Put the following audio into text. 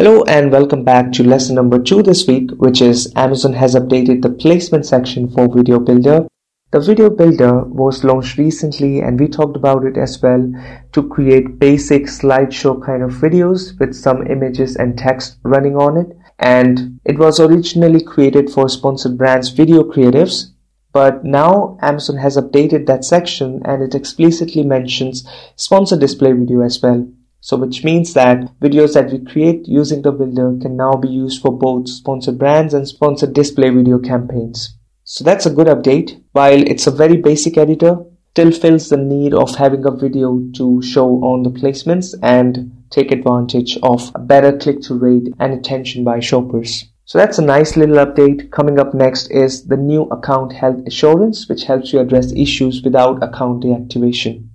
Hello and welcome back to lesson number two this week, which is Amazon has updated the placement section for Video Builder. The Video Builder was launched recently and we talked about it as well to create basic slideshow kind of videos with some images and text running on it. And it was originally created for sponsored brands video creatives. But now Amazon has updated that section and it explicitly mentions sponsored display video as well. So which means that videos that we create using the builder can now be used for both sponsored brands and sponsored display video campaigns. So that's a good update. While it's a very basic editor, still fills the need of having a video to show on the placements and take advantage of a better click-through rate and attention by shoppers. So that's a nice little update. Coming up next is the new account health assurance, which helps you address issues without account deactivation.